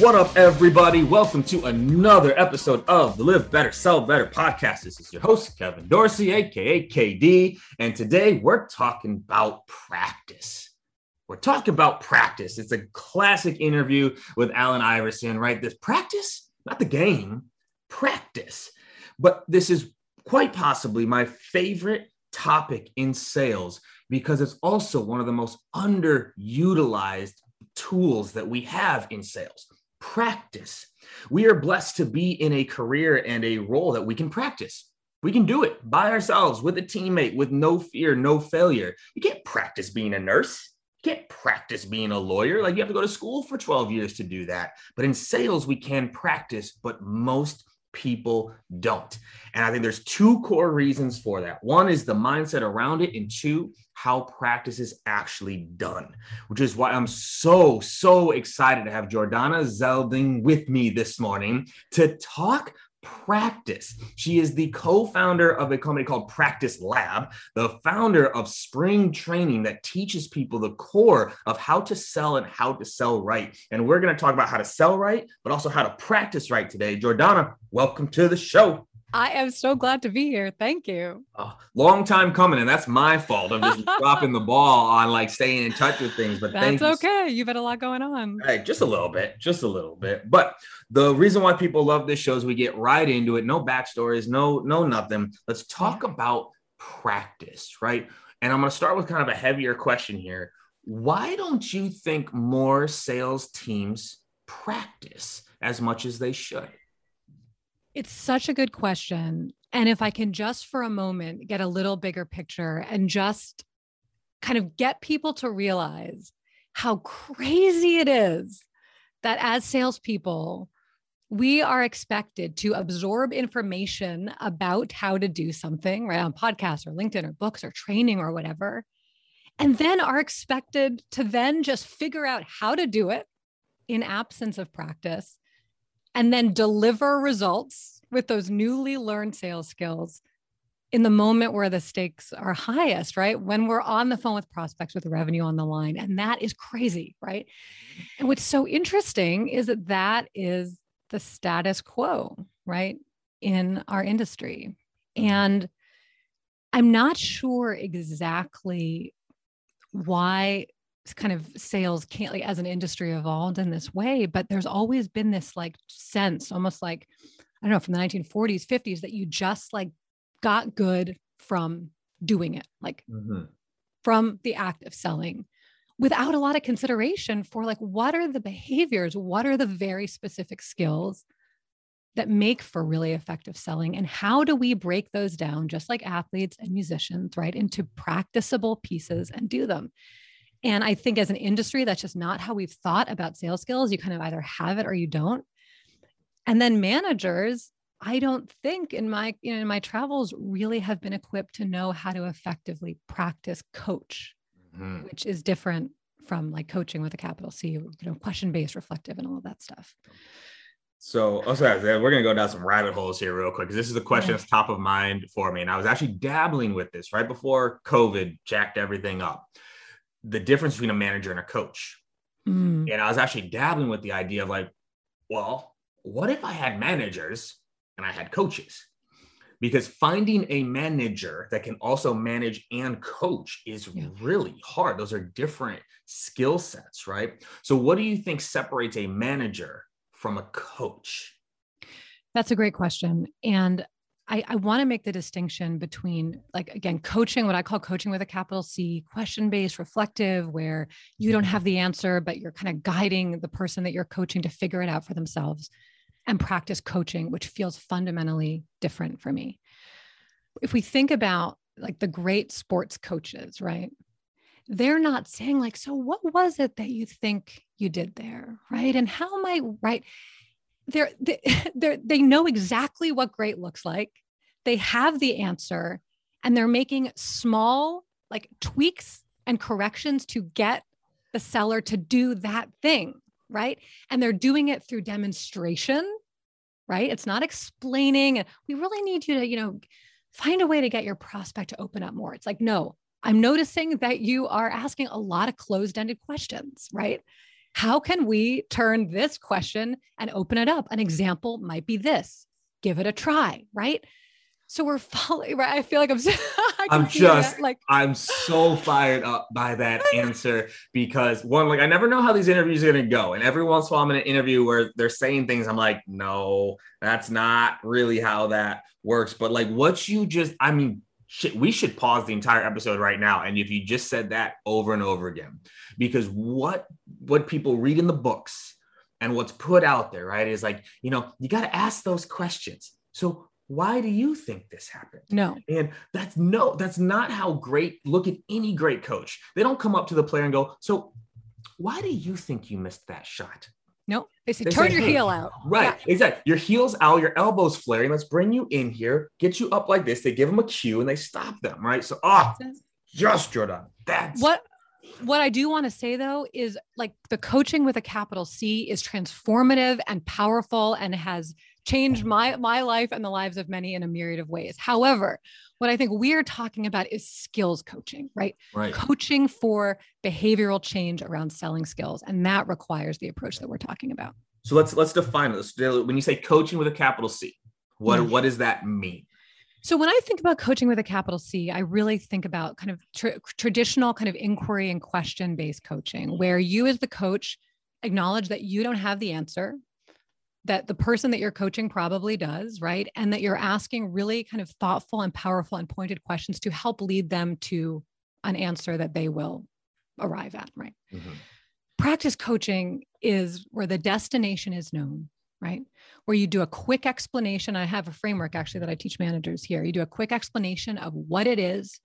What up, everybody? Welcome to another episode of the Live Better, Sell Better podcast. This is your host, Kevin Dorsey, aka KD, and today we're talking about practice. We're talking about practice. It's a classic interview with Allen Iverson, right? This practice, not the game, practice. But this is quite possibly my favorite topic in sales because it's also one of the most underutilized tools that we have in sales practice. We are blessed to be in a career and a role that we can practice. We can do it by ourselves with a teammate with no fear, no failure. You can't practice being a nurse. You can't practice being a lawyer. Like you have to go to school for 12 years to do that. But in sales, we can practice, but most people don't. And I think there's two core reasons for that. One is the mindset around it, and two, how practice is actually done, which is why I'm so, so excited to have Jordana Zeldin with me this morning to talk Practice. She is the co founder of a company called Practice Lab, the founder of Spring Training that teaches people the core of how to sell and how to sell right. And we're going to talk about how to sell right, but also how to practice right today. Jordana, welcome to the show. I am so glad to be here. Thank you. Oh, long time coming, and that's my fault. I'm just dropping the ball on like staying in touch with things. But that's okay. You. You've had a lot going on. Hey, just a little bit, just a little bit. But the reason why people love this show is we get right into it. No backstories, no, no nothing. Let's talk about practice, right? And I'm going to start with kind of a heavier question here. Why don't you think more sales teams practice as much as they should? It's such a good question. And if I can just for a moment get a little bigger picture and just kind of get people to realize how crazy it is that as salespeople, we are expected to absorb information about how to do something, right, on podcasts or LinkedIn or books or training or whatever, and then are expected to then just figure out how to do it in absence of practice and then deliver results with those newly learned sales skills in the moment where the stakes are highest, right? When we're on the phone with prospects with revenue on the line. And that is crazy, right? And what's so interesting is that that is the status quo, right? In our industry. Mm-hmm. And I'm not sure exactly why kind of sales can't like as an industry evolved in this way but there's always been this like sense almost like i don't know from the 1940s 50s that you just like got good from doing it like mm-hmm. from the act of selling without a lot of consideration for like what are the behaviors what are the very specific skills that make for really effective selling and how do we break those down just like athletes and musicians right into practicable pieces and do them and i think as an industry that's just not how we've thought about sales skills you kind of either have it or you don't and then managers i don't think in my you know in my travels really have been equipped to know how to effectively practice coach mm-hmm. which is different from like coaching with a capital c you know question based reflective and all of that stuff so, oh, sorry, we're gonna go down some rabbit holes here real quick because this is a question that's top of mind for me, and I was actually dabbling with this right before COVID jacked everything up. The difference between a manager and a coach, mm. and I was actually dabbling with the idea of like, well, what if I had managers and I had coaches? Because finding a manager that can also manage and coach is yeah. really hard. Those are different skill sets, right? So, what do you think separates a manager from a coach? That's a great question. And I, I want to make the distinction between, like, again, coaching, what I call coaching with a capital C, question based, reflective, where you don't mm-hmm. have the answer, but you're kind of guiding the person that you're coaching to figure it out for themselves, and practice coaching, which feels fundamentally different for me. If we think about like the great sports coaches, right? they're not saying like so what was it that you think you did there? Right? And how am i right? They're, they they know exactly what great looks like they have the answer and they're making small like tweaks and corrections to get the seller to do that thing right and they're doing it through demonstration right it's not explaining we really need you to you know find a way to get your prospect to open up more it's like no I'm noticing that you are asking a lot of closed ended questions, right? How can we turn this question and open it up? An example might be this give it a try, right? So we're following, right? I feel like I'm, I'm just like, I'm so fired up by that answer because one, like, I never know how these interviews are going to go. And every once in a while, I'm in an interview where they're saying things. I'm like, no, that's not really how that works. But like, what you just, I mean, shit, we should pause the entire episode right now. And if you just said that over and over again, because what what people read in the books and what's put out there, right, is like, you know, you got to ask those questions. So why do you think this happened? No. And that's no, that's not how great look at any great coach. They don't come up to the player and go, so why do you think you missed that shot? Nope. They say, they turn say, your hey, heel out. Right. Yeah. Exactly. Your heel's out, your elbows flaring. Let's bring you in here, get you up like this. They give them a cue and they stop them. Right. So, ah, oh, just Jordan. That's what what I do want to say though is like the coaching with a capital C is transformative and powerful and has changed my my life and the lives of many in a myriad of ways. However, what I think we're talking about is skills coaching, right? Right. Coaching for behavioral change around selling skills, and that requires the approach that we're talking about. So let's let's define this. When you say coaching with a capital C, what what does that mean? So when I think about coaching with a capital C, I really think about kind of tra- traditional kind of inquiry and question based coaching, where you as the coach acknowledge that you don't have the answer that the person that you're coaching probably does, right? And that you're asking really kind of thoughtful and powerful and pointed questions to help lead them to an answer that they will arrive at, right? Mm-hmm. Practice coaching is where the destination is known, right? Where you do a quick explanation. I have a framework actually that I teach managers here. You do a quick explanation of what it is,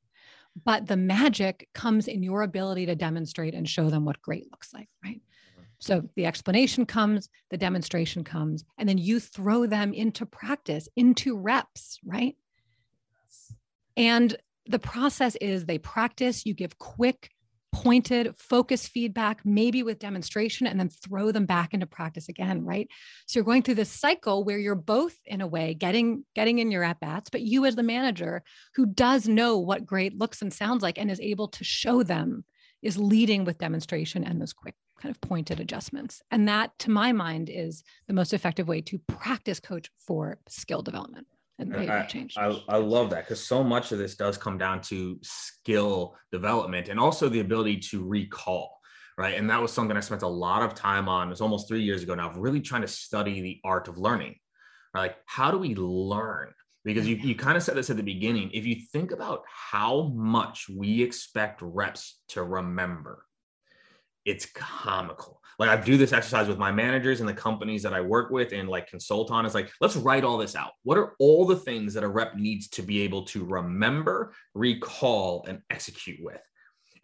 but the magic comes in your ability to demonstrate and show them what great looks like, right? So the explanation comes, the demonstration comes, and then you throw them into practice, into reps, right? And the process is they practice, you give quick, pointed, focused feedback, maybe with demonstration, and then throw them back into practice again, right? So you're going through this cycle where you're both, in a way, getting getting in your at bats, but you as the manager who does know what great looks and sounds like and is able to show them is leading with demonstration and those quick kind of pointed adjustments. And that, to my mind, is the most effective way to practice coach for skill development and behavior I, change. I, I love that because so much of this does come down to skill development and also the ability to recall. Right. And that was something I spent a lot of time on. It was almost three years ago now, really trying to study the art of learning. Right? Like, how do we learn? because you, mm-hmm. you kind of said this at the beginning. If you think about how much we expect reps to remember, it's comical. Like I do this exercise with my managers and the companies that I work with and like consult on. It's like, let's write all this out. What are all the things that a rep needs to be able to remember, recall, and execute with?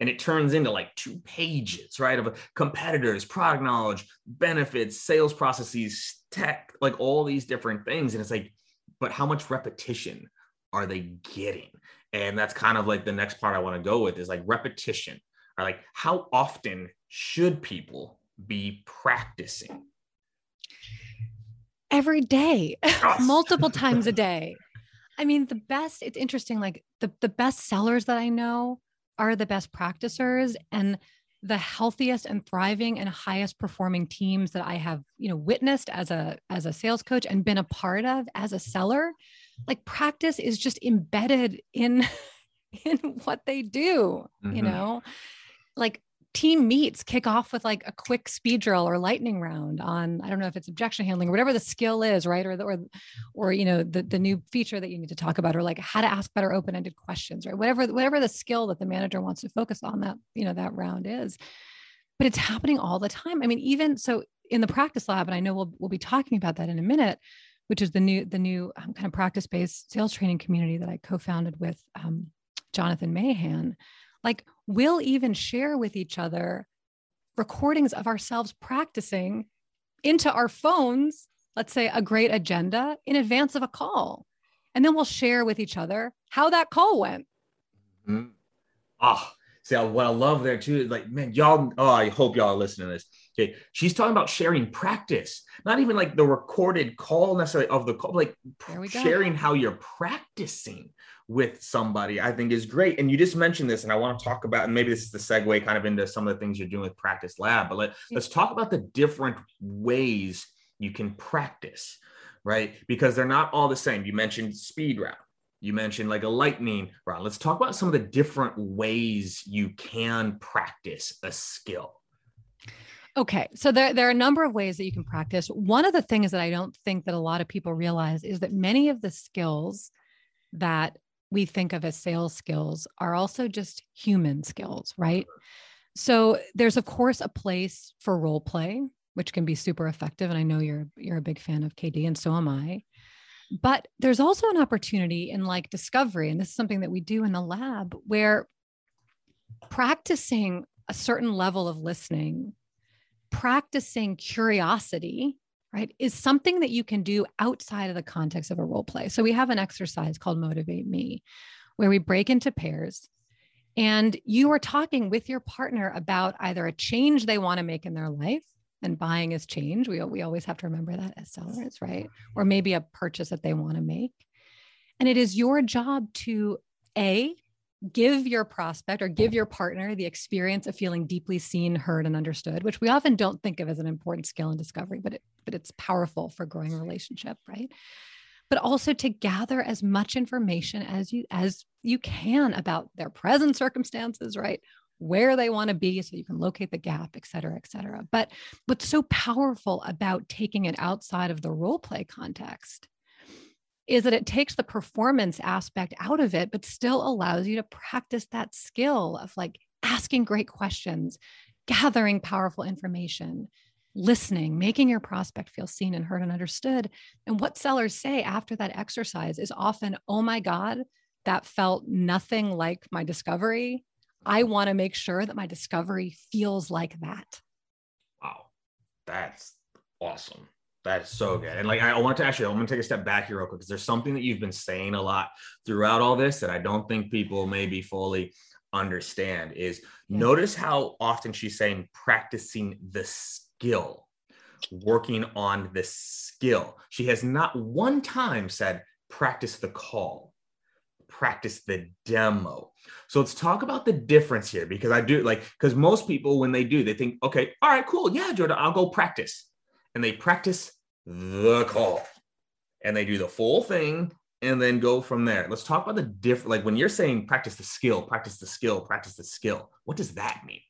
And it turns into like two pages, right? Of competitors, product knowledge, benefits, sales processes, tech, like all these different things. And it's like, but how much repetition are they getting? And that's kind of like the next part I want to go with is like repetition. Or like how often should people be practicing? Every day, multiple times a day. I mean, the best, it's interesting, like the, the best sellers that I know are the best practicers and the healthiest and thriving and highest performing teams that I have, you know, witnessed as a as a sales coach and been a part of as a seller. Like practice is just embedded in in what they do, mm-hmm. you know. Like team meets kick off with like a quick speed drill or lightning round on i don't know if it's objection handling or whatever the skill is right or the, or or you know the, the new feature that you need to talk about or like how to ask better open-ended questions right whatever whatever the skill that the manager wants to focus on that you know that round is. But it's happening all the time. I mean even so in the practice lab and i know we'll, we'll be talking about that in a minute which is the new the new um, kind of practice based sales training community that i co-founded with um, jonathan mahan like we'll even share with each other recordings of ourselves practicing into our phones, let's say a great agenda in advance of a call. And then we'll share with each other how that call went. Mm-hmm. Oh, see, what I love there too is like, man, y'all, oh, I hope y'all are listening to this. Okay. She's talking about sharing practice, not even like the recorded call necessarily of the call, like sharing how you're practicing with somebody, I think is great. And you just mentioned this, and I want to talk about, and maybe this is the segue kind of into some of the things you're doing with Practice Lab, but let, let's talk about the different ways you can practice, right? Because they're not all the same. You mentioned speed round. You mentioned like a lightning round. Let's talk about some of the different ways you can practice a skill. Okay. So there, there are a number of ways that you can practice. One of the things that I don't think that a lot of people realize is that many of the skills that we think of as sales skills are also just human skills, right? So there's of course a place for role play, which can be super effective and I know you're you're a big fan of KD and so am I. But there's also an opportunity in like discovery and this is something that we do in the lab where practicing a certain level of listening, practicing curiosity right, is something that you can do outside of the context of a role play. So we have an exercise called Motivate Me, where we break into pairs and you are talking with your partner about either a change they want to make in their life and buying is change. We, we always have to remember that as sellers, right? Or maybe a purchase that they want to make. And it is your job to A, give your prospect or give your partner the experience of feeling deeply seen, heard, and understood, which we often don't think of as an important skill in discovery, but it, but it's powerful for growing a relationship, right? But also to gather as much information as you as you can about their present circumstances, right? Where they want to be so you can locate the gap, et cetera, et cetera. But what's so powerful about taking it outside of the role play context is that it takes the performance aspect out of it, but still allows you to practice that skill of like asking great questions, gathering powerful information, listening, making your prospect feel seen and heard and understood. And what sellers say after that exercise is often, oh my God, that felt nothing like my discovery. I want to make sure that my discovery feels like that. Wow. That's awesome. That is so good. And like, I want to actually, I'm going to take a step back here real quick because there's something that you've been saying a lot throughout all this that I don't think people maybe fully understand is yeah. notice how often she's saying practicing the skill, working on the skill. She has not one time said practice the call, practice the demo. So let's talk about the difference here because I do like, because most people, when they do, they think, okay, all right, cool. Yeah, Jordan, I'll go practice and they practice the call and they do the full thing and then go from there. Let's talk about the different, like when you're saying practice the skill, practice the skill, practice the skill, what does that mean?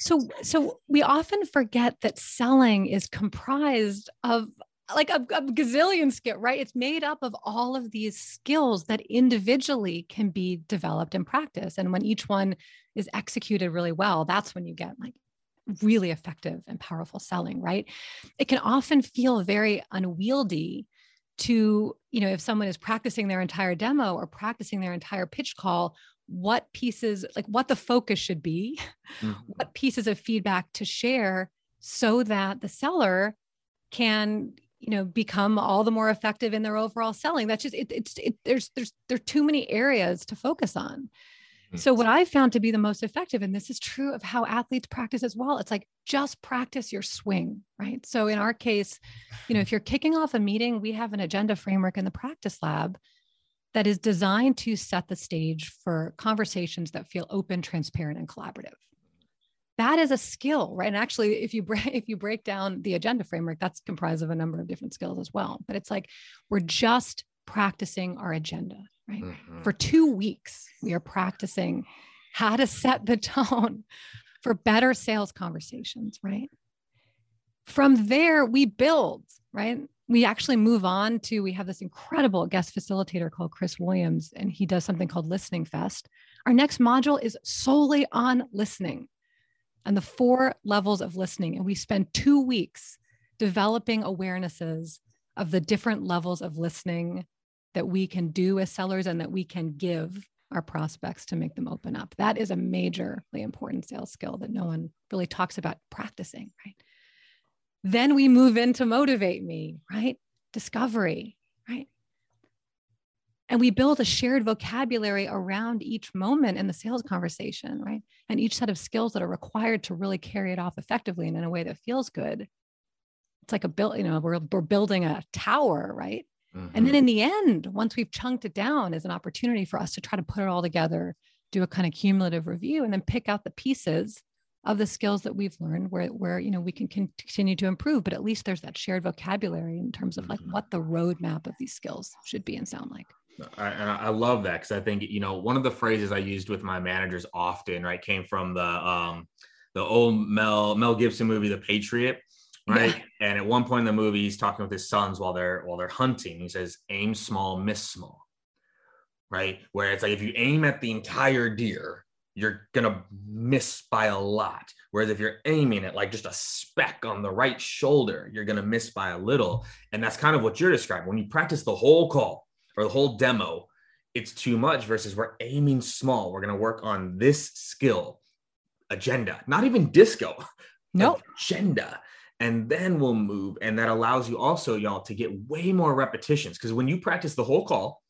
So, so we often forget that selling is comprised of like a, a gazillion skill, right? It's made up of all of these skills that individually can be developed and practiced. And when each one is executed really well, that's when you get like really effective and powerful selling, right? It can often feel very unwieldy to, you know, if someone is practicing their entire demo or practicing their entire pitch call, what pieces, like what the focus should be, mm-hmm. what pieces of feedback to share so that the seller can you know become all the more effective in their overall selling that's just it, it's it, there's there's there are too many areas to focus on Mm. so what i found to be the most effective and this is true of how athletes practice as well it's like just practice your swing right? So in our case you know if you're kicking off a meeting we have an agenda framework in the practice lab that is designed to set the stage for conversations that feel open transparent and collaborative. That is a skill right? And actually if you if you break down the agenda framework that's comprised of a number of different skills as well. But it's like we're just practicing our agenda right mm-hmm. for 2 weeks we are practicing how to set the tone for better sales conversations right from there we build right we actually move on to we have this incredible guest facilitator called chris williams and he does something called listening fest our next module is solely on listening and the four levels of listening. And we spend two weeks developing awarenesses of the different levels of listening that we can do as sellers and that we can give our prospects to make them open up. That is a majorly important sales skill that no one really talks about practicing, right? Then we move into motivate me, right? Discovery, right? and we build a shared vocabulary around each moment in the sales conversation right and each set of skills that are required to really carry it off effectively and in a way that feels good it's like a build you know we're, we're building a tower right mm-hmm. and then in the end once we've chunked it down is an opportunity for us to try to put it all together do a kind of cumulative review and then pick out the pieces of the skills that we've learned where where you know we can continue to improve but at least there's that shared vocabulary in terms of like mm-hmm. what the roadmap of these skills should be and sound like I, I love that because I think you know one of the phrases I used with my managers often, right, came from the um, the old Mel Mel Gibson movie, The Patriot, right? Yeah. And at one point in the movie, he's talking with his sons while they're while they're hunting. He says, "Aim small, miss small," right? Where it's like if you aim at the entire deer, you're gonna miss by a lot. Whereas if you're aiming at like just a speck on the right shoulder, you're gonna miss by a little. And that's kind of what you're describing. When you practice the whole call, or the whole demo, it's too much versus we're aiming small. We're going to work on this skill agenda, not even disco. No nope. agenda. And then we'll move. And that allows you also, y'all, to get way more repetitions. Because when you practice the whole call,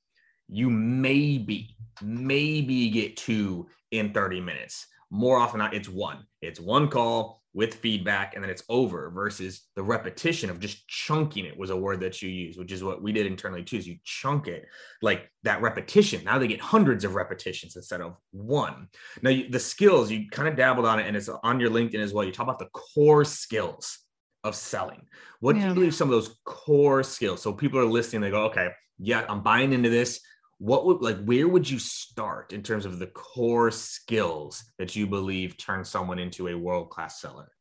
you maybe, maybe get two in 30 minutes. More often not, it's one. It's one call with feedback and then it's over versus the repetition of just chunking it was a word that you use which is what we did internally too is you chunk it like that repetition now they get hundreds of repetitions instead of one now you, the skills you kind of dabbled on it and it's on your linkedin as well you talk about the core skills of selling. What yeah. do you believe some of those core skills? So people are listening they go okay yeah i'm buying into this. What would like where would you start in terms of the core skills that you believe turn someone into a world-class seller?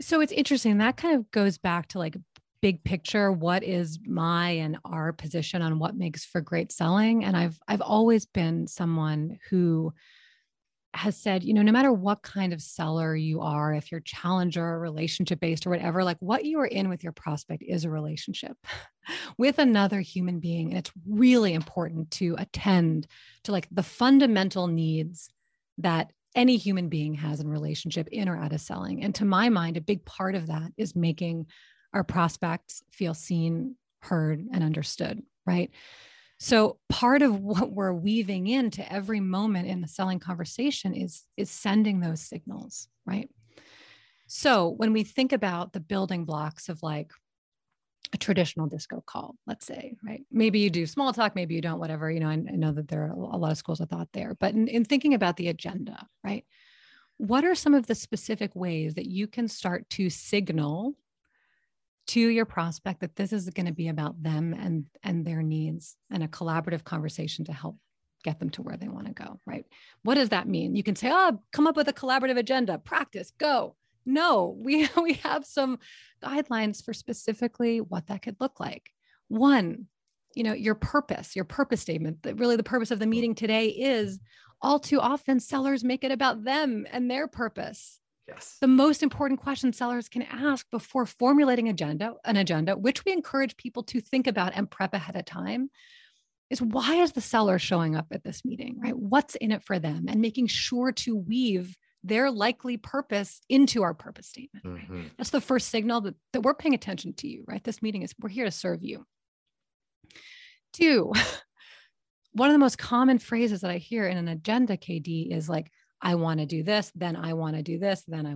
So it's interesting that kind of goes back to like big picture what is my and our position on what makes for great selling? And i've i've always been someone who has said, you know, no matter what kind of seller you are, if you're challenger relationship based or whatever, like what you are in with your prospect is a relationship with another human being. And it's really important to attend to like the fundamental needs that any human being has in relationship in or out of selling. And to my mind, a big part of that is making our prospects feel seen, heard, and understood, right? So part of what we're weaving into every moment in the selling conversation is is sending those signals, right? So when we think about the building blocks of like a traditional disco call, let's say, right? Maybe you do small talk, maybe you don't, whatever. You know, I, I know that there are a lot of schools of thought there, but in, in thinking about the agenda, right? What are some of the specific ways that you can start to signal to your prospect that this is going to be about them and and their needs and a collaborative conversation to help get them to where they want to go right? What does that mean? You can say oh come up with a collaborative agenda practice go. No we we have some guidelines for specifically what that could look like. One you know your purpose your purpose statement that really the purpose of the meeting today is all too often sellers make it about them and their purpose Yes. The most important question sellers can ask before formulating agenda, an agenda, which we encourage people to think about and prep ahead of time, is why is the seller showing up at this meeting, right? What's in it for them? And making sure to weave their likely purpose into our purpose statement. Right? Mm-hmm. That's the first signal that, that we're paying attention to you, right? This meeting is, we're here to serve you. Two, one of the most common phrases that I hear in an agenda, KD, is like, I want to do this, then I want to do this, then I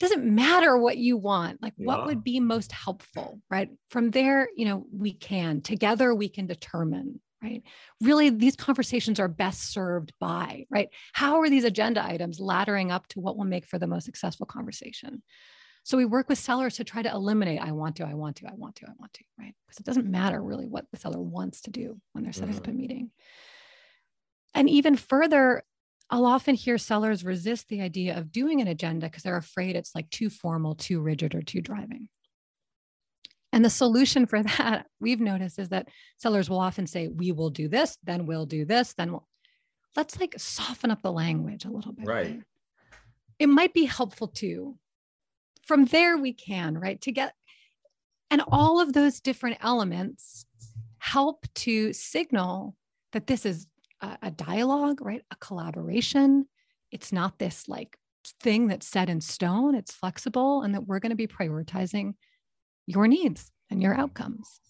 it doesn't matter what you want like yeah. what would be most helpful right? From there you know we can together we can determine right? Really these conversations are best served by right? How are these agenda items laddering up to what will make for the most successful conversation? So we work with sellers to try to eliminate i want to i want to i want to i want to right? Because it doesn't matter really what the seller wants to do when they're setting mm-hmm. up a meeting. And even further I'll often hear sellers resist the idea of doing an agenda because they're afraid it's like too formal, too rigid, or too driving. And the solution for that, we've noticed, is that sellers will often say, We will do this, then we'll do this, then we'll. Let's like soften up the language a little bit. Right. It might be helpful too. From there, we can, right? To get, and all of those different elements help to signal that this is a, dialogue, right? A collaboration. It's not this like thing that's set in stone, it's flexible, and that we're going to be prioritizing your needs and your outcomes.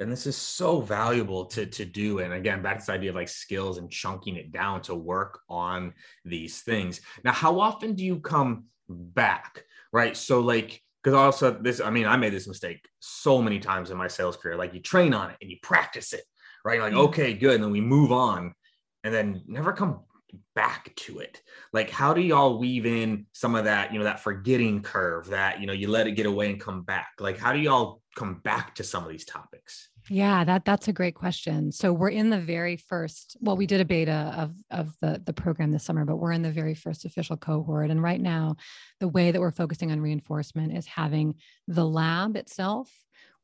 And this is so valuable to to do. And again back to this idea of like skills and chunking it down to work on these things. Now how often do you come back right? So like because also this i mean i made this mistake so many times in my sales career. Like you train on it and you practice it right? Like, mm. okay, good. And then we move on and then never come back to it. Like, how do y'all weave in some of that, you know, that forgetting curve that, you know, you let it get away and come back? Like, how do y'all come back to some of these topics? Yeah, that that's a great question. So we're in the very first. Well, we did a beta of of the the program this summer, but we're in the very first official cohort. And right now, the way that we're focusing on reinforcement is having the lab itself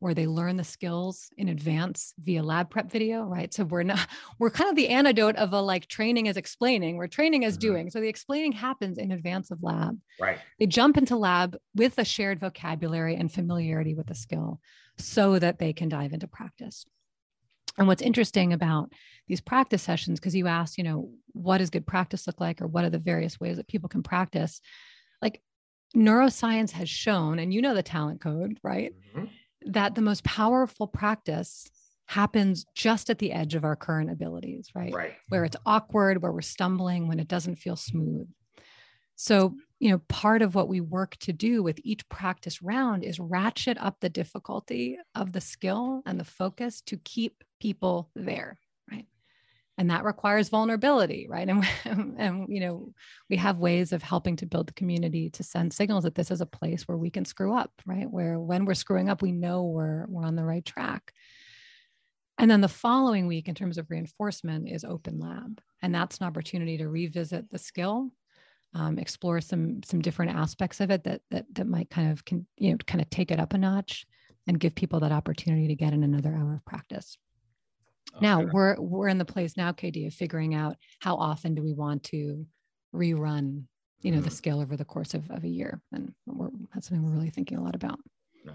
where they learn the skills in advance via lab prep video, right? So we're not, we're kind of the antidote of a like training is explaining, we're training is mm-hmm. doing. So the explaining happens in advance of lab. Right. They jump into lab with a shared vocabulary and familiarity with the skill so that they can dive into practice. And what's interesting about these practice sessions, because you asked, you know, what does good practice look like, or what are the various ways that people can practice? Like neuroscience has shown, and you know the talent code, right? Mm-hmm that the most powerful practice happens just at the edge of our current abilities, right? Right. Where it's awkward, where we're stumbling, when it doesn't feel smooth. So, you know, part of what we work to do with each practice round is ratchet up the difficulty of the skill and the focus to keep people there and that requires vulnerability right? And, and you know we have ways of helping to build the community to send signals that this is a place where we can screw up right? Where when we're screwing up we know we're we're on the right track. And then the following week in terms of reinforcement is open lab. And that's an opportunity to revisit the skill um, explore some some different aspects of it that that that might kind of can you know kind of take it up a notch and give people that opportunity to get in another hour of practice now we're we're in the place now, KD, of figuring out how often do we want to rerun, you know, mm-hmm. the scale over the course of, of a year. And we're, that's something we're really thinking a lot about.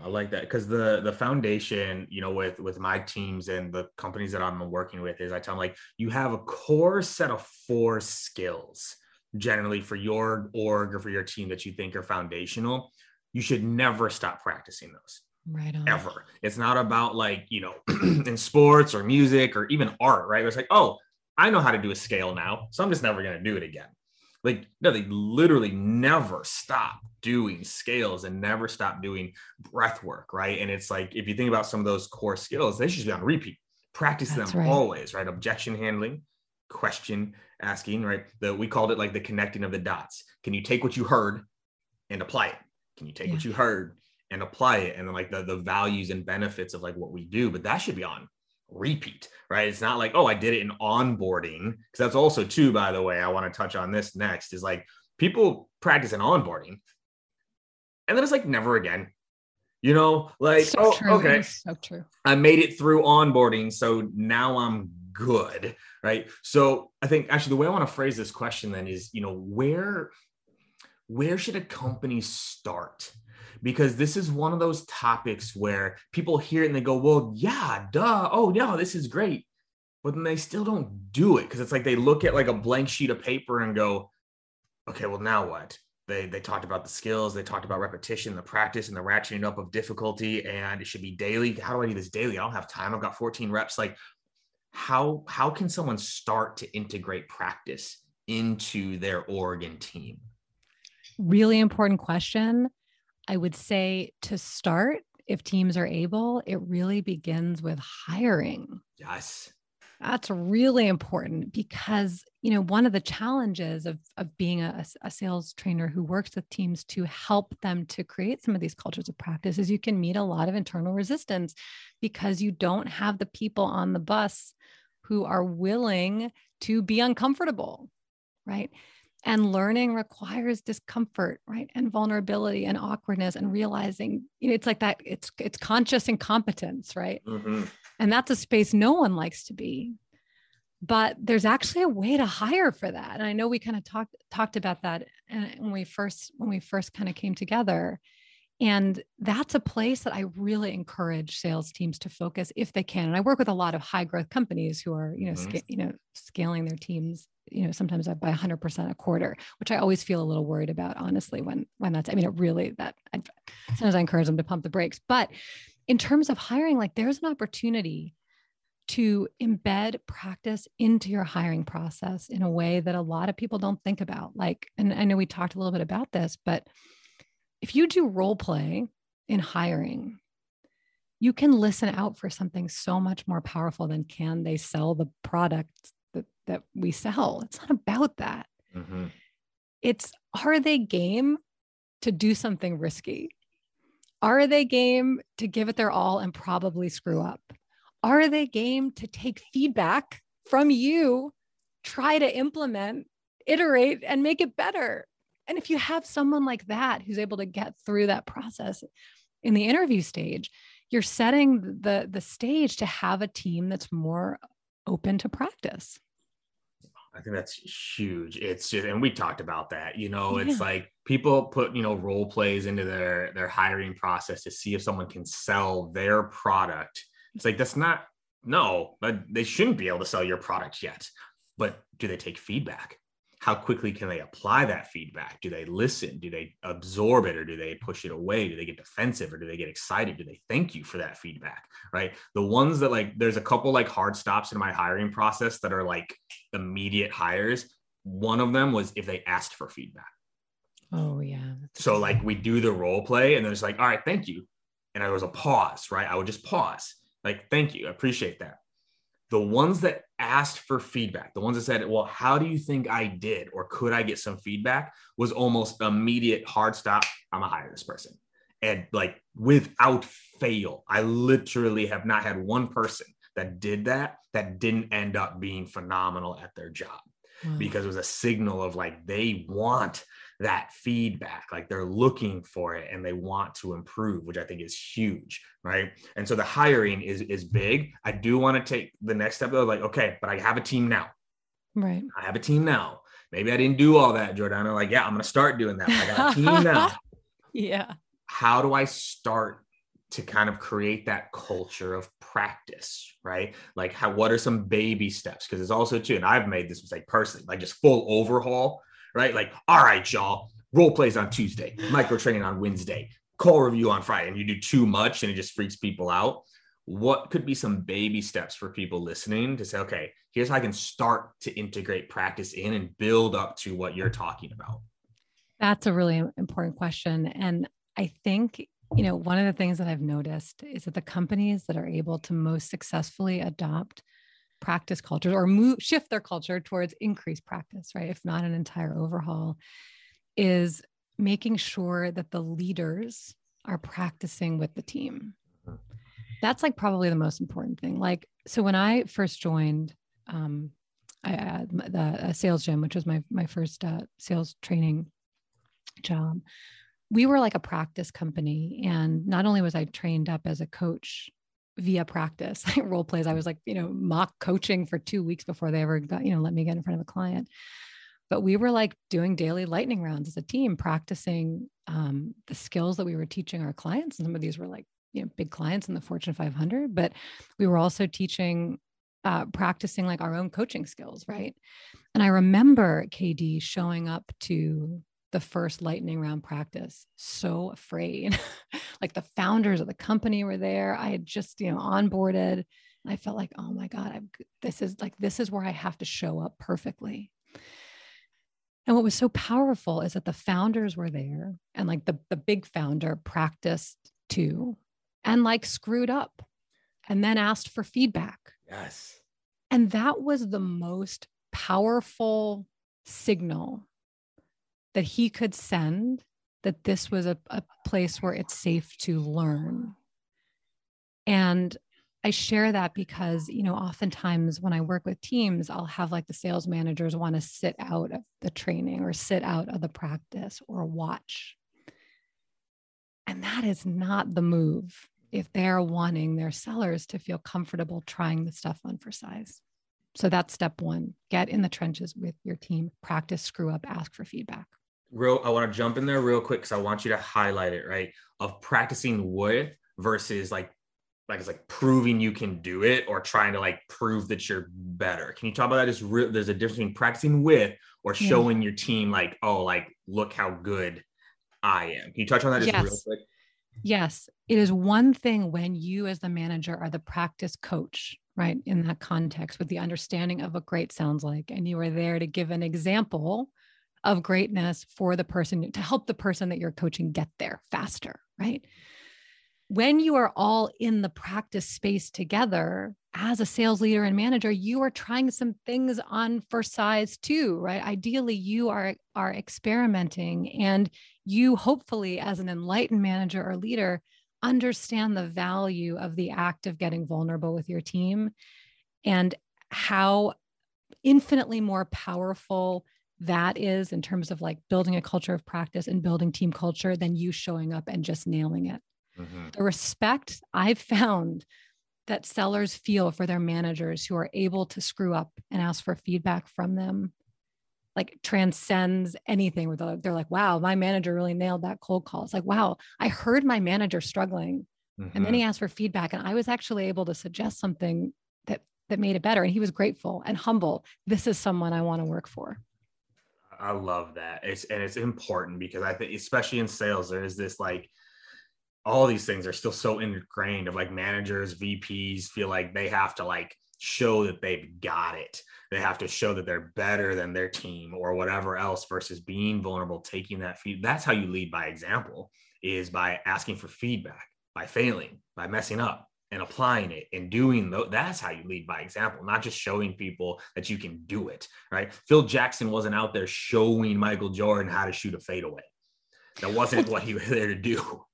I like that because the the foundation, you know, with with my teams and the companies that I'm working with is I tell them like you have a core set of four skills generally for your org or for your team that you think are foundational. You should never stop practicing those right on. ever. It's not about like, you know, in sports or music or even art, right? It's like, oh, I know how to do a scale now, so I'm just never going to do it again. Like, no, they literally never stop doing scales and never stop doing breath work, right? And it's like, if you think about some of those core skills, they should be on repeat. Practice That's them right. always, right? Objection handling, question asking, right? The we called it like the connecting of the dots. Can you take what you heard and apply it? Can you take yeah. what you heard and apply it and then like the, the values and benefits of like what we do but that should be on repeat right? It's not like oh i did it in onboarding because that's also too by the way i want to touch on this next is like people practice in onboarding and then it's like never again you know? Like so oh true. okay. So true. I made it through onboarding so now i'm good right? So i think actually the way i want to phrase this question then is you know where where should a company start? Because this is one of those topics where people hear it and they go, well, yeah, duh. Oh, yeah, this is great. But then they still don't do it because it's like they look at like a blank sheet of paper and go, okay, well, now what? They, they talked about the skills, they talked about repetition, the practice, and the ratcheting up of difficulty, and it should be daily. How do I do this daily? I don't have time. I've got 14 reps. Like, how how can someone start to integrate practice into their org and team? Really important question. I would say to start, if teams are able, it really begins with hiring. Yes. That's really important because, you know, one of the challenges of, of being a, a sales trainer who works with teams to help them to create some of these cultures of practice is you can meet a lot of internal resistance because you don't have the people on the bus who are willing to be uncomfortable, right? And learning requires discomfort, right? And vulnerability and awkwardness and realizing, you know, it's like that, it's it's conscious incompetence, right? Mm-hmm. And that's a space no one likes to be. But there's actually a way to hire for that. And I know we kind of talked talked about that when we first when we first kind of came together. And that's a place that I really encourage sales teams to focus if they can. And I work with a lot of high growth companies who are, you know, mm-hmm. you know, scaling their teams, you know, sometimes by 100% a quarter, which I always feel a little worried about, honestly, when when that's. I mean, it really that. I, sometimes I encourage them to pump the brakes, but in terms of hiring, like there's an opportunity to embed practice into your hiring process in a way that a lot of people don't think about. Like, and I know we talked a little bit about this, but if you do role play in hiring, you can listen out for something so much more powerful than can they sell the product that, that we sell. It's not about that. Mm-hmm. It's are they game to do something risky? Are they game to give it their all and probably screw up? Are they game to take feedback from you, try to implement, iterate, and make it better? And if you have someone like that who's able to get through that process in the interview stage, you're setting the the stage to have a team that's more open to practice. I think that's huge. It's just, and we talked about that. You know, yeah. it's like people put you know role plays into their their hiring process to see if someone can sell their product. It's like that's not no, but they shouldn't be able to sell your product yet. But do they take feedback? How quickly can they apply that feedback? Do they listen? Do they absorb it or do they push it away? Do they get defensive or do they get excited? Do they thank you for that feedback? Right. The ones that like, there's a couple like hard stops in my hiring process that are like immediate hires. One of them was if they asked for feedback. Oh, yeah. So like we do the role play and then it's like, all right, thank you. And there was a pause, right? I would just pause, like, thank you. I appreciate that the ones that asked for feedback, the ones that said, Well, how do you think I did? Or could I get some feedback? was almost immediate hard stop. I'm gonna hire this person. And like without fail, I literally have not had one person that did that that didn't end up being phenomenal at their job wow. because it was a signal of like they want that feedback like they're looking for it and they want to improve which i think is huge right? And so the hiring is is big. I do want to take the next step though like okay but i have a team now. Right. I have a team now. Maybe i didn't do all that jordana. Like yeah i'm gonna start doing that. I got a team now. Yeah. How do i start to kind of create that culture of practice, right? Like how what are some baby steps? Because it's also too, and I've made this mistake personally, like just full overhaul right? Like, all right, y'all, role plays on Tuesday, micro training on Wednesday, call review on Friday, and you do too much and it just freaks people out. What could be some baby steps for people listening to say, okay, here's how I can start to integrate practice in and build up to what you're talking about? That's a really important question. And I think, you know, one of the things that I've noticed is that the companies that are able to most successfully adopt practice cultures or move shift their culture towards increased practice right? If not an entire overhaul is making sure that the leaders are practicing with the team. Mm-hmm. that's like probably the most important thing. Like so when i first joined um I, uh, the sales gym which was my my first uh, sales training job we were like a practice company. And not only was i trained up as a coach via practice role plays i was like you know mock coaching for two weeks before they ever got you know let me get in front of a client but we were like doing daily lightning rounds as a team, practicing um, the skills that we were teaching our clients. And some of these were like, you know, big clients in the Fortune 500, but we were also teaching, uh, practicing like our own coaching skills, right? And I remember KD showing up to the first lightning round practice so afraid like the founders of the company were there i had just you know onboarded i felt like oh my god I'm, this is like this is where i have to show up perfectly and what was so powerful is that the founders were there and like the, the big founder practiced too and like screwed up and then asked for feedback. Yes. And that was the most powerful signal that he could send that this was a, a place where it's safe to learn. And I share that because, you know, oftentimes when I work with teams, I'll have like the sales managers want to sit out of the training or sit out of the practice or watch. And that is not the move if they're wanting their sellers to feel comfortable trying the stuff on for size. So that's step one get in the trenches with your team, practice, screw up, ask for feedback. Real, I want to jump in there real quick because I want you to highlight it, right? Of practicing with versus like like it's like proving you can do it or trying to like prove that you're better. Can you talk about that? Is real, there's a difference between practicing with or showing yeah. your team like, oh, like look how good I am. Can you touch on that just yes. real quick? Yes, it is one thing when you, as the manager, are the practice coach, right? In that context, with the understanding of what great sounds like, and you are there to give an example of greatness for the person to help the person that you're coaching get there faster, right? when you are all in the practice space together as a sales leader and manager you are trying some things on for size too right ideally you are are experimenting and you hopefully as an enlightened manager or leader understand the value of the act of getting vulnerable with your team and how infinitely more powerful that is in terms of like building a culture of practice and building team culture than you showing up and just nailing it Mm-hmm. The respect I've found that sellers feel for their managers who are able to screw up and ask for feedback from them like transcends anything where they're, they're like wow my manager really nailed that cold call it's like wow i heard my manager struggling mm-hmm. and then he mm-hmm. asked for feedback and i was actually able to suggest something that that made it better and he was grateful and humble this is someone i want to work for i love that it's and it's important because i think especially in sales there is this like all these things are still so ingrained of like managers, VPs feel like they have to like show that they've got it. They have to show that they're better than their team or whatever else versus being vulnerable, taking that feed. That's how you lead by example is by asking for feedback, by failing, by messing up and applying it and doing th- that's how you lead by example not just showing people that you can do it right? Phil jackson wasn't out there showing michael jordan how to shoot a fadeaway. That wasn't what he was there to do.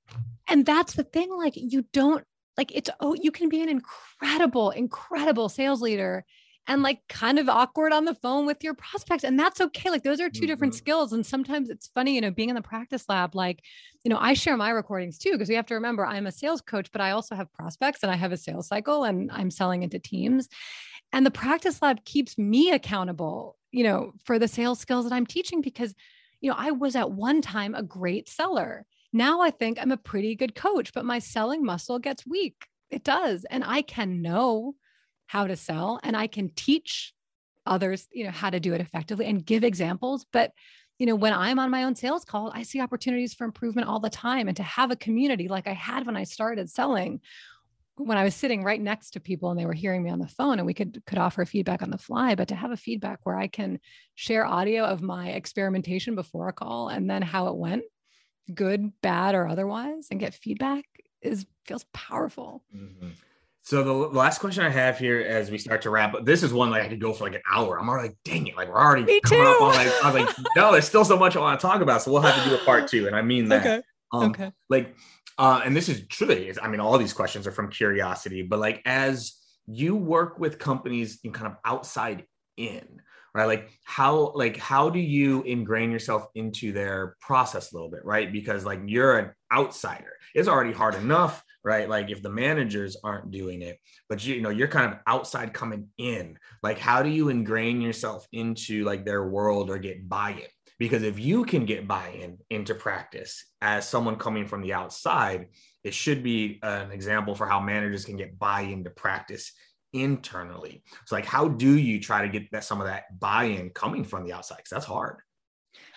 And that's the thing like you don't like it's oh you can be an incredible incredible sales leader and like kind of awkward on the phone with your prospects and that's okay like those are 2 mm-hmm. different skills and sometimes it's funny you know being in the practice lab like you know i share my recordings too because we have to remember i'm a sales coach but i also have prospects and i have a sales cycle and i'm selling into teams and the practice lab keeps me accountable you know for the sales skills that i'm teaching because you know i was at one time a great seller now I think I'm a pretty good coach, but my selling muscle gets weak. It does. And I can know how to sell and I can teach others, you know, how to do it effectively and give examples. But, you know, when I'm on my own sales call, I see opportunities for improvement all the time. And to have a community like I had when I started selling, when I was sitting right next to people and they were hearing me on the phone and we could could offer feedback on the fly, but to have a feedback where I can share audio of my experimentation before a call and then how it went good, bad, or otherwise, and get feedback is feels powerful. Mm-hmm. So the last question I have here as we start to wrap up, this is one like I could go for like an hour. I'm already like, dang it, like we're already Me coming too. up on like I was like, no, there's still so much I want to talk about. So we'll have to do a part two. And I mean that. Okay. Um, okay. Like, uh, and this is truly, I mean, all these questions are from curiosity, but like as you work with companies in kind of outside in, right like how like how do you ingrain yourself into their process a little bit right because like you're an outsider it's already hard enough right? Like if the managers aren't doing it, but you, you know, you're kind of outside coming in, like how do you ingrain yourself into like their world or get buy-in? Because if you can get buy-in into practice as someone coming from the outside, it should be an example for how managers can get buy-in to practice internally. So like how do you try to get that some of that buy-in coming from the outside? Because that's hard.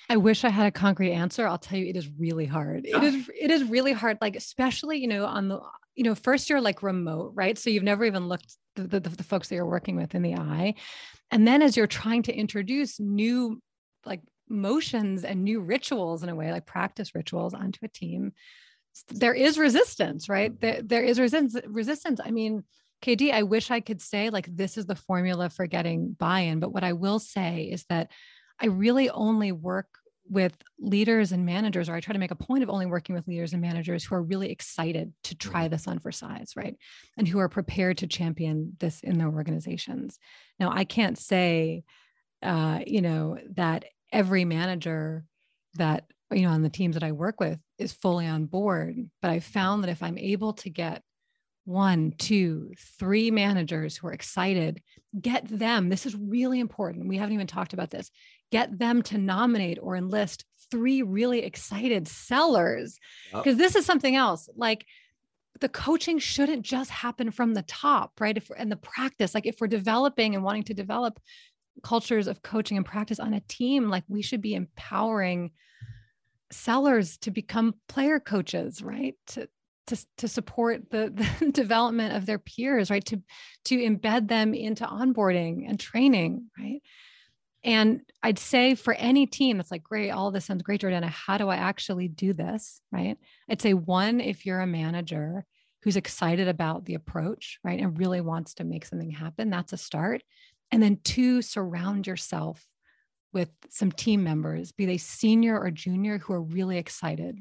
I wish I had a concrete answer. I'll tell you, it is really hard. It is ah. it is really hard. Like especially, you know, on the you know, first you're like remote, right? So you've never even looked the, the, the folks that you're working with in the eye, and then as you're trying to introduce new like motions and new rituals in a way, like practice rituals onto a team, there is resistance, right? Mm-hmm. There, there is resistance. Resistance. I mean. KD, I wish I could say like this is the formula for getting buy in. But what I will say is that I really only work with leaders and managers, or I try to make a point of only working with leaders and managers who are really excited to try mm-hmm. this on for size, right? And who are prepared to champion this in their organizations. Now, I can't say, uh, you know, that every manager that, you know, on the teams that I work with is fully on board, but I found that if I'm able to get one, two, three managers who are excited, get them. This is really important. We haven't even talked about this get them to nominate or enlist three really excited sellers because yep. this is something else like the coaching shouldn't just happen from the top right if and the practice like if we're developing and wanting to develop cultures of coaching and practice on a team like we should be empowering sellers to become player coaches right to to, to support the, the development of their peers right to to embed them into onboarding and training right and I'd say for any team that's like, great, all this sounds great, Jordana. How do I actually do this? Right. I'd say one, if you're a manager who's excited about the approach, right, and really wants to make something happen, that's a start. And then two, surround yourself with some team members, be they senior or junior, who are really excited.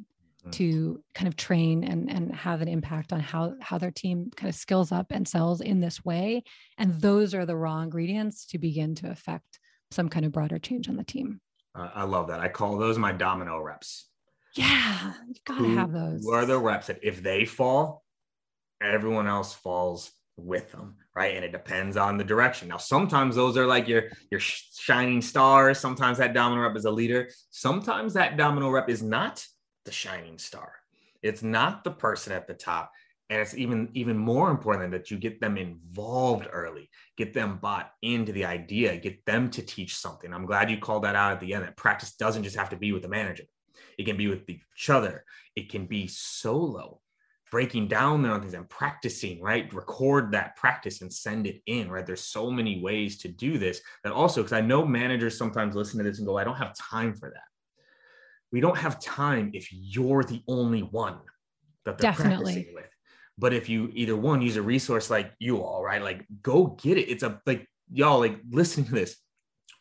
To kind of train and, and have an impact on how, how their team kind of skills up and sells in this way. And those are the raw ingredients to begin to affect some kind of broader change on the team. Uh, I love that. I call those my domino reps. Yeah, you gotta Who have those. Who are the reps that if they fall, everyone else falls with them, right? And it depends on the direction. Now, sometimes those are like your your shining stars. Sometimes that domino rep is a leader. Sometimes that domino rep is not the shining star. It's not the person at the top and it's even even more important that you get them involved early get them bought into the idea get them to teach something. I'm glad you called that out at the end that practice doesn't just have to be with the manager. It can be with each other. It can be solo breaking down their own things and practicing right? Record that practice and send it in right? There's so many ways to do this that also because i know managers sometimes listen to this and go i don't have time for that we don't have time if you're the only one that they're Definitely. practicing with but if you either one use a resource like you all, right? Like go get it. It's a like y'all like listen to this.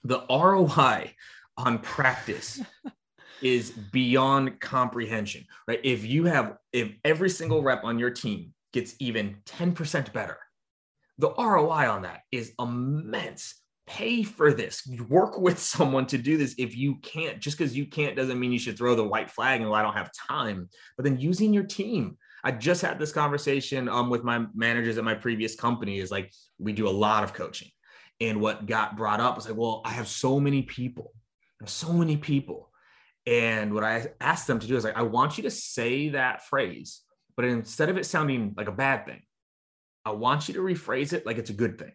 The ROI on practice is beyond comprehension, right? If you have if every single rep on your team gets even 10% better, the ROI on that is immense. Pay for this. Work with someone to do this. If you can't, just because you can't doesn't mean you should throw the white flag and well, I don't have time. But then using your team, I just had this conversation um, with my managers at my previous company is like, we do a lot of coaching. And what got brought up was like, well, I have so many people, so many people. And what I asked them to do is like, I want you to say that phrase, but instead of it sounding like a bad thing, I want you to rephrase it like it's a good thing.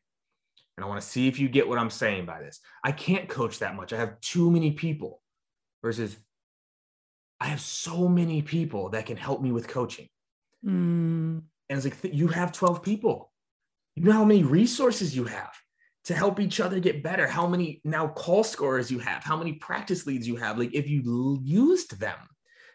And I want to see if you get what I'm saying by this. I can't coach that much. I have too many people versus I have so many people that can help me with coaching. Mm. And it's like, you have 12 people. You know how many resources you have to help each other get better, how many now call scorers you have, how many practice leads you have. Like, if you used them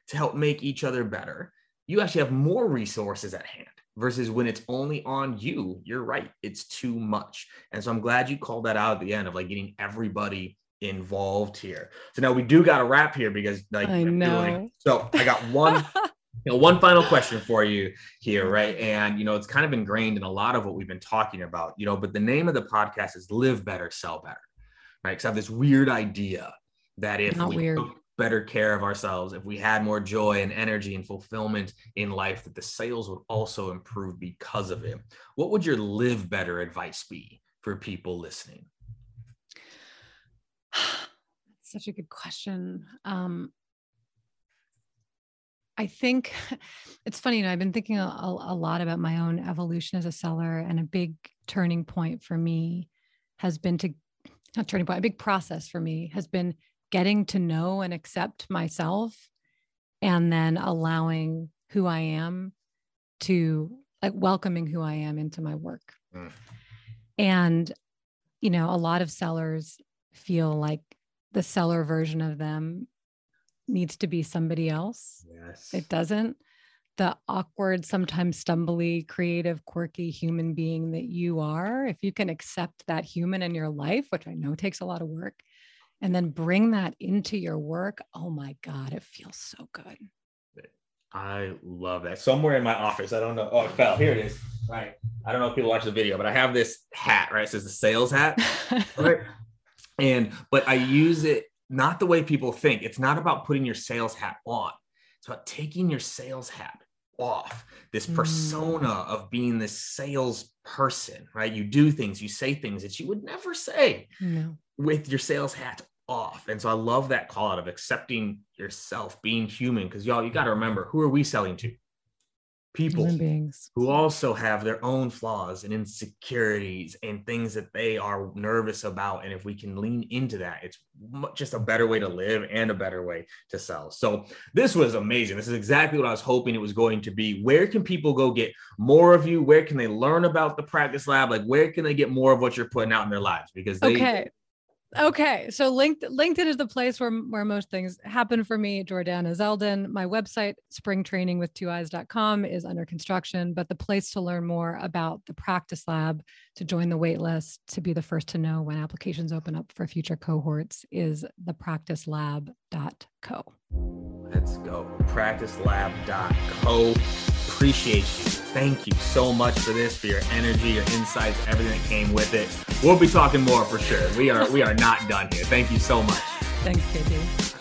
to help make each other better, you actually have more resources at hand versus when it's only on you. You're right, it's too much. And so I'm glad you called that out at the end of like getting everybody involved here. So now we do got to wrap here because like I know. so I got one you know, one final question for you here, right? And you know, it's kind of ingrained in a lot of what we've been talking about, you know, but the name of the podcast is Live Better, Sell Better, right? Because I have this weird idea that if Not we weird. Better care of ourselves, if we had more joy and energy and fulfillment in life, that the sales would also improve because of it. What would your live better advice be for people listening? Such a good question. Um, I think it's funny, you know, I've been thinking a, a, lot about my own evolution as a seller, and a big turning point for me has been to not turning point, a big process for me has been getting to know and accept myself and then allowing who I am to like welcoming who I am into my work. Mm. And, you know, a lot of sellers feel like the seller version of them needs to be somebody else. Yes. It doesn't. The awkward, sometimes stumbly, creative, quirky human being that you are, if you can accept that human in your life, which I know takes a lot of work, and then bring that into your work, oh my God, it feels so good. I love that. Somewhere in my office, I don't know. Oh, it fell. Here it is. Right. I don't know if people watch the video, but I have this hat, right? It says the sales hat. right. And, but I use it not the way people think. It's not about putting your sales hat on, it's about taking your sales hat off this persona mm. of being this sales person, right? You do things, you say things that you would never say no. With your sales hat off. And so I love that call out of accepting yourself, being human, because y'all, you got to remember who are we selling to? people who also have their own flaws and insecurities and things that they are nervous about. And if we can lean into that, it's just a better way to live and a better way to sell. So this was amazing. This is exactly what I was hoping it was going to be. Where can people go get more of you? Where can they learn about the practice lab? Like where can they get more of what you're putting out in their lives? Because they okay. Okay, so LinkedIn, is the place where where most things happen for me. Jordana Zeldin. My website, springtrainingwith2eyes.com, is under construction, but the place to learn more about the practice lab, to join the waitlist, to be the first to know when applications open up for future cohorts is thepracticelab.co. Let's go. Practicelab.co appreciate you. Thank you so much for this, for your energy, your insights, everything that came with it. We'll be talking more for sure. We are we are not done here. Thank you so much. Thanks, KJ.